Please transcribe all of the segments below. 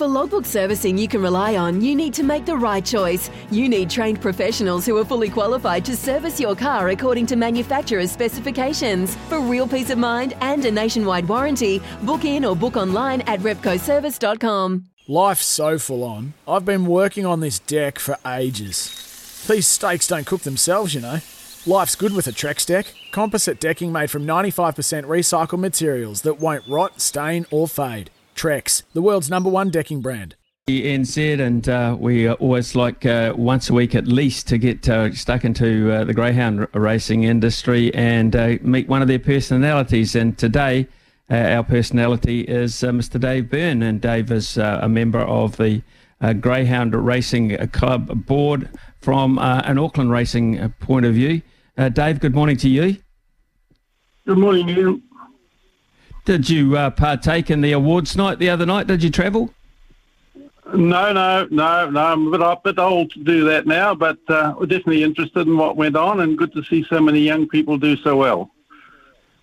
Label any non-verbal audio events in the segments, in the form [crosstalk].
For logbook servicing you can rely on, you need to make the right choice. You need trained professionals who are fully qualified to service your car according to manufacturer's specifications. For real peace of mind and a nationwide warranty, book in or book online at repcoservice.com. Life's so full on. I've been working on this deck for ages. These steaks don't cook themselves, you know. Life's good with a Trex deck. Composite decking made from 95% recycled materials that won't rot, stain, or fade. Trex, the world's number one decking brand. NZ, and uh, we always like uh, once a week at least to get uh, stuck into uh, the greyhound r- racing industry and uh, meet one of their personalities. And today, uh, our personality is uh, Mr. Dave Byrne, and Dave is uh, a member of the uh, Greyhound Racing Club board from uh, an Auckland racing uh, point of view. Uh, Dave, good morning to you. Good morning, Ian. Did you uh, partake in the awards night the other night? Did you travel? No, no, no, no. I'm a bit, a bit old to do that now, but uh, we're definitely interested in what went on, and good to see so many young people do so well.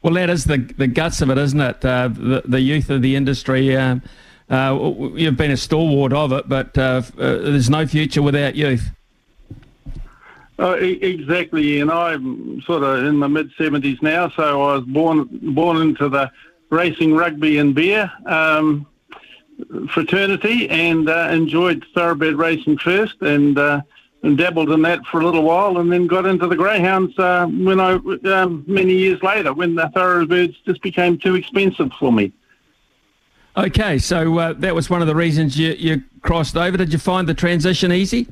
Well, that is the the guts of it, isn't it? Uh, the the youth of the industry. Um, uh, you've been a stalwart of it, but uh, uh, there's no future without youth. Uh, e- exactly, and I'm sort of in the mid seventies now, so I was born born into the racing, rugby, and beer um, fraternity, and uh, enjoyed thoroughbred racing first, and, uh, and dabbled in that for a little while, and then got into the greyhounds uh, when I um, many years later, when the thoroughbreds just became too expensive for me. Okay, so uh, that was one of the reasons you, you crossed over. Did you find the transition easy?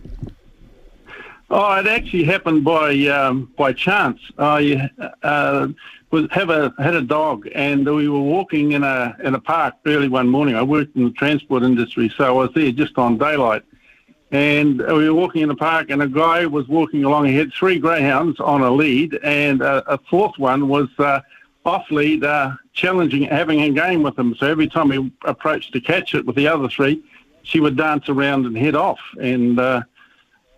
Oh, it actually happened by um, by chance. I uh, was have a had a dog, and we were walking in a in a park early one morning. I worked in the transport industry, so I was there just on daylight. And we were walking in the park, and a guy was walking along. He had three greyhounds on a lead, and a, a fourth one was uh, off lead, uh, challenging, having a game with him. So every time he approached to catch it with the other three, she would dance around and head off. And uh,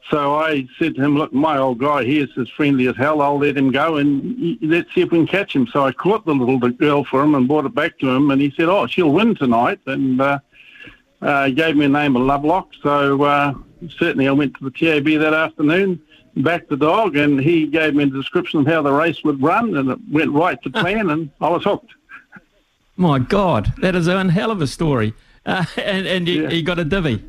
so I said to him, look, my old guy here is as friendly as hell. I'll let him go and let's see if we can catch him. So I caught the little girl for him and brought it back to him. And he said, oh, she'll win tonight. And uh, uh, gave me a name of Lovelock. So uh, certainly I went to the TAB that afternoon, backed the dog, and he gave me a description of how the race would run. And it went right to [laughs] plan, and I was hooked. My God, that is one hell of a story. Uh, [laughs] and and you, Yeah. you got a divvy.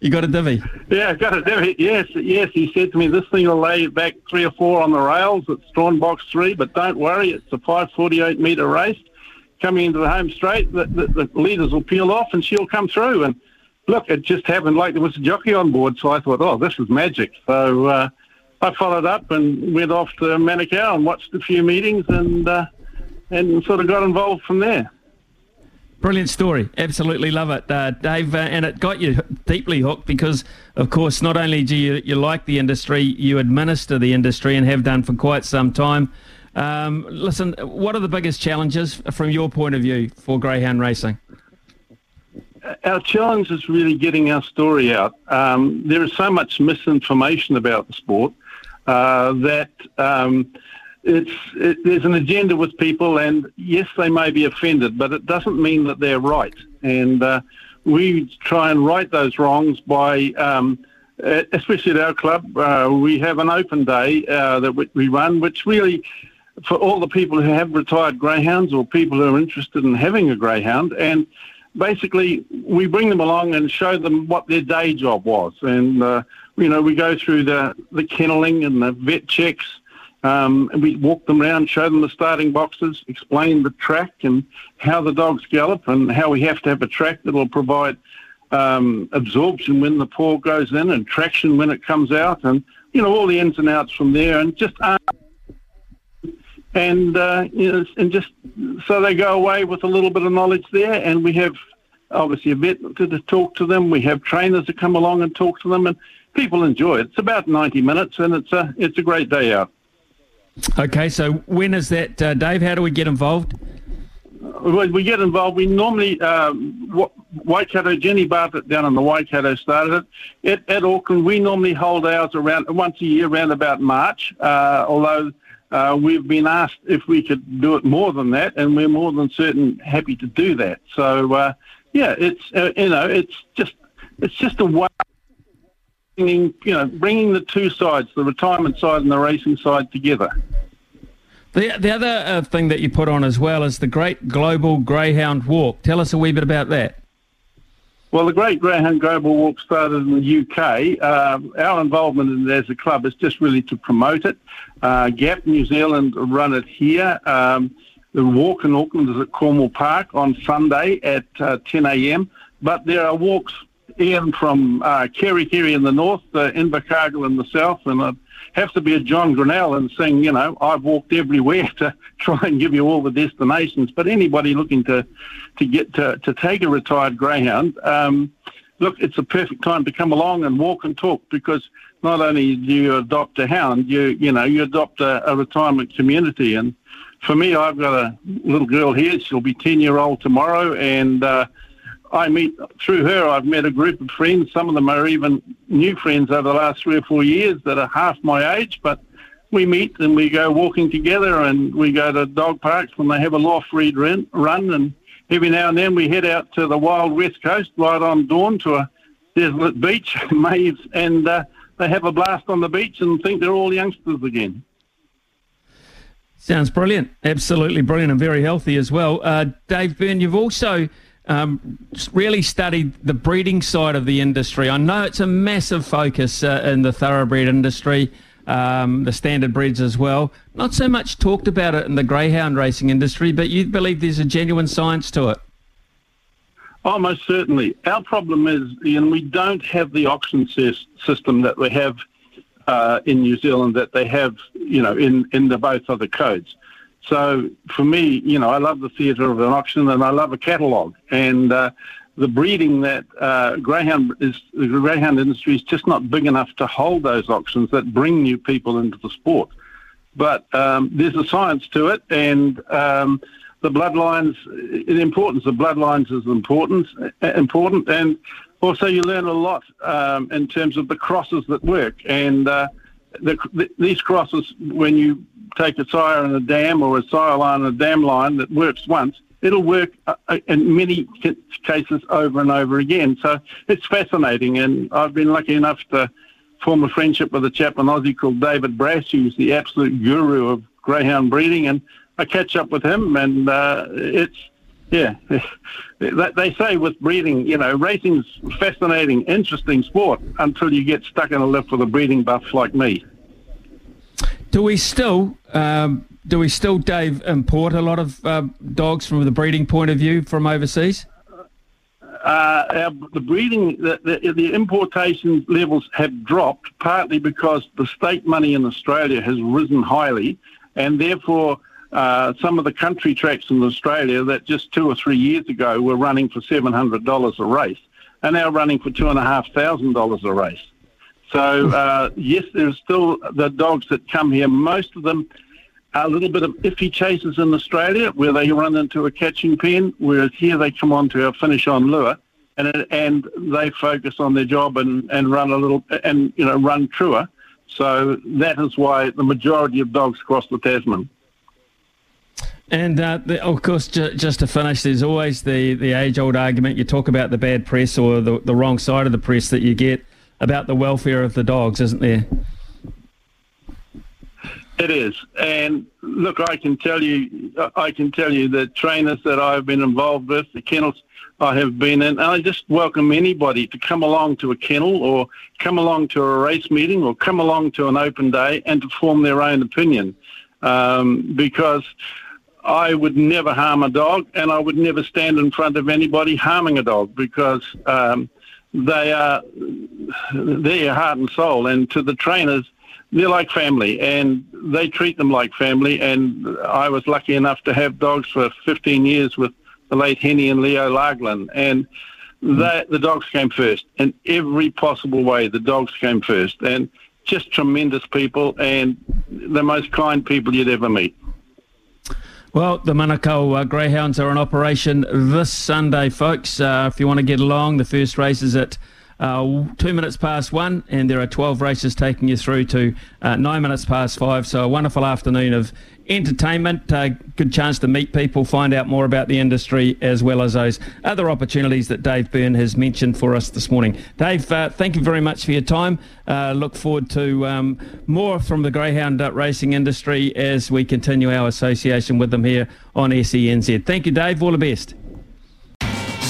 You got a divvy. Yeah, I got a divvy. Yes, yes. He said to me, "This thing will lay back three or four on the rails. It's drawn box three, but don't worry, it's a 548 metre race. Coming into the home straight, the, the, the leaders will peel off, and she'll come through." And look, it just happened like there was a jockey on board. So I thought, "Oh, this is magic." So uh, I followed up and went off to Manukau and watched a few meetings, and uh, and sort of got involved from there. Brilliant story. Absolutely love it, uh, Dave. Uh, and it got you deeply hooked because, of course, not only do you, you like the industry, you administer the industry and have done for quite some time. Um, listen, what are the biggest challenges from your point of view for greyhound racing? our challenge is really getting our story out. Um, there is so much misinformation about the sport uh, that um, it's it, there's an agenda with people, and yes, they may be offended, but it doesn't mean that they're right. And uh, we try and right those wrongs by. Um, especially at our club, uh, we have an open day uh, that we- we run, which really, for all the people who have retired greyhounds or people who are interested in having a greyhound, and basically we bring them along and show them what their day job was and uh, you know we go through the the kenneling and the vet checks um, we walk them around show them the starting boxes explain the track and how the dogs gallop and how we have to have a track that will provide um, absorption when the paw goes in and traction when it comes out and you know all the ins and outs from there and just uh, and uh, you know, and just so they go away with a little bit of knowledge there. And we have obviously a vet to, to talk to them. We have trainers that come along and talk to them, and people enjoy it. It's about 90 minutes, and it's a it's a great day out. Okay, so when is that, uh, Dave? How do we get involved? we get involved. We normally, um, Waikato, Jenny Bartlett down in the Waikato started it. At, at Auckland, we normally hold ours around once a year, around about March, uh, although uh, we've been asked if we could do it more than that, and we're more than certain happy to do that. So, uh, yeah, it's, uh, you know, it's just, it's just a way bringing, you know, bringing the two sides, the retirement side and the racing side together. The, the other uh, thing that you put on as well is the Great Global Greyhound Walk. Tell us a wee bit about that. Well, the Great Greyhound Global Walk started in the UK. Um, our involvement in it as a club is just really to promote it. Uh, GAP New Zealand run it here. Um, the walk in Auckland is at Cornwall Park on Sunday at uh, 10 a.m. But there are walks in from uh, Kerry in the north, uh, Invercargill in the south, and uh, have to be a John Grenell and saying, you know, I've walked everywhere [laughs] to try and give you all the destinations. But anybody looking to to get to, to take a retired greyhound, um, look, it's a perfect time to come along and walk and talk because not only do you adopt a hound, you you know you adopt a, a retirement community. And for me, I've got a little girl here. She'll be ten year old tomorrow, and uh, I meet through her. I've met a group of friends. Some of them are even new friends over the last three or four years that are half my age. But we meet and we go walking together, and we go to dog parks when they have a loft read run. And every now and then we head out to the wild west coast right on dawn to a desolate beach, [laughs] maze, and uh, they have a blast on the beach and think they're all youngsters again. Sounds brilliant. Absolutely brilliant and very healthy as well. Uh, Dave Byrne, you've also um, really studied the breeding side of the industry. I know it's a massive focus uh, in the thoroughbred industry, um, the standardbreds as well. Not so much talked about it in the greyhound racing industry, but you believe there's a genuine science to it. Oh, most certainly. Our problem is, know, we don't have the auction system that we have uh, in New Zealand that they have, you know, in, in the both other codes. So for me, you know, I love the theatre of an auction and I love a catalogue. And uh, the breeding that uh, greyhound is the greyhound industry is just not big enough to hold those auctions that bring new people into the sport. But um, there's a science to it, and um, the bloodlines, the importance of bloodlines is important, important, and also you learn a lot um, in terms of the crosses that work. And uh, the, the, these crosses, when you take a sire and a dam or a sire line and a dam line that works once, it'll work uh, uh, in many cases over and over again. So it's fascinating, and I've been lucky enough to form a friendship with a chap in Aussie called David Brass, who's the absolute guru of greyhound breeding, and I catch up with him, and uh, it's yeah, they say with breeding, you know, racing's fascinating, interesting sport until you get stuck in a lift with a breeding buff like me. Do we still, um, do we still, Dave, import a lot of uh, dogs from the breeding point of view from overseas? Uh, our, the breeding, the, the, the, importation levels have dropped partly because the state money in Australia has risen highly, and therefore uh, some of the country tracks in Australia that just two or three years ago were running for seven hundred dollars a race are now running for two and a half thousand dollars a race. So uh, yes, there's still the dogs that come here. Most of them are a little bit of iffy chases in Australia, where they run into a catching pen. Whereas here they come onto our finish on lure, and and they focus on their job and, and run a little and you know run truer. So that is why the majority of dogs cross the Tasman. And uh, the, of course, ju- just to finish, there's always the, the age old argument. You talk about the bad press or the, the wrong side of the press that you get about the welfare of the dogs, isn't there? It is, and look, I can tell you, I can tell you the trainers that I've been involved with, the kennels I have been in, and I just welcome anybody to come along to a kennel or come along to a race meeting or come along to an open day and to form their own opinion, um, because I would never harm a dog, and I would never stand in front of anybody harming a dog because. Um, they are they're your heart and soul. And to the trainers, they're like family, and they treat them like family. And I was lucky enough to have dogs for 15 years with the late Henny and Leo Laglan, and that the dogs came first in every possible way. The dogs came first, and just tremendous people and the most kind people you'd ever meet. Well, the Manukau uh, Greyhounds are in operation this Sunday, folks. Uh, if you want to get along, the first race is at uh, two minutes past one, and there are 12 races taking you through to uh, nine minutes past five. So, a wonderful afternoon of entertainment, uh, good chance to meet people, find out more about the industry, as well as those other opportunities that Dave Byrne has mentioned for us this morning. Dave, uh, thank you very much for your time. Uh, look forward to um, more from the greyhound racing industry as we continue our association with them here on SENZ. Thank you, Dave. All the best.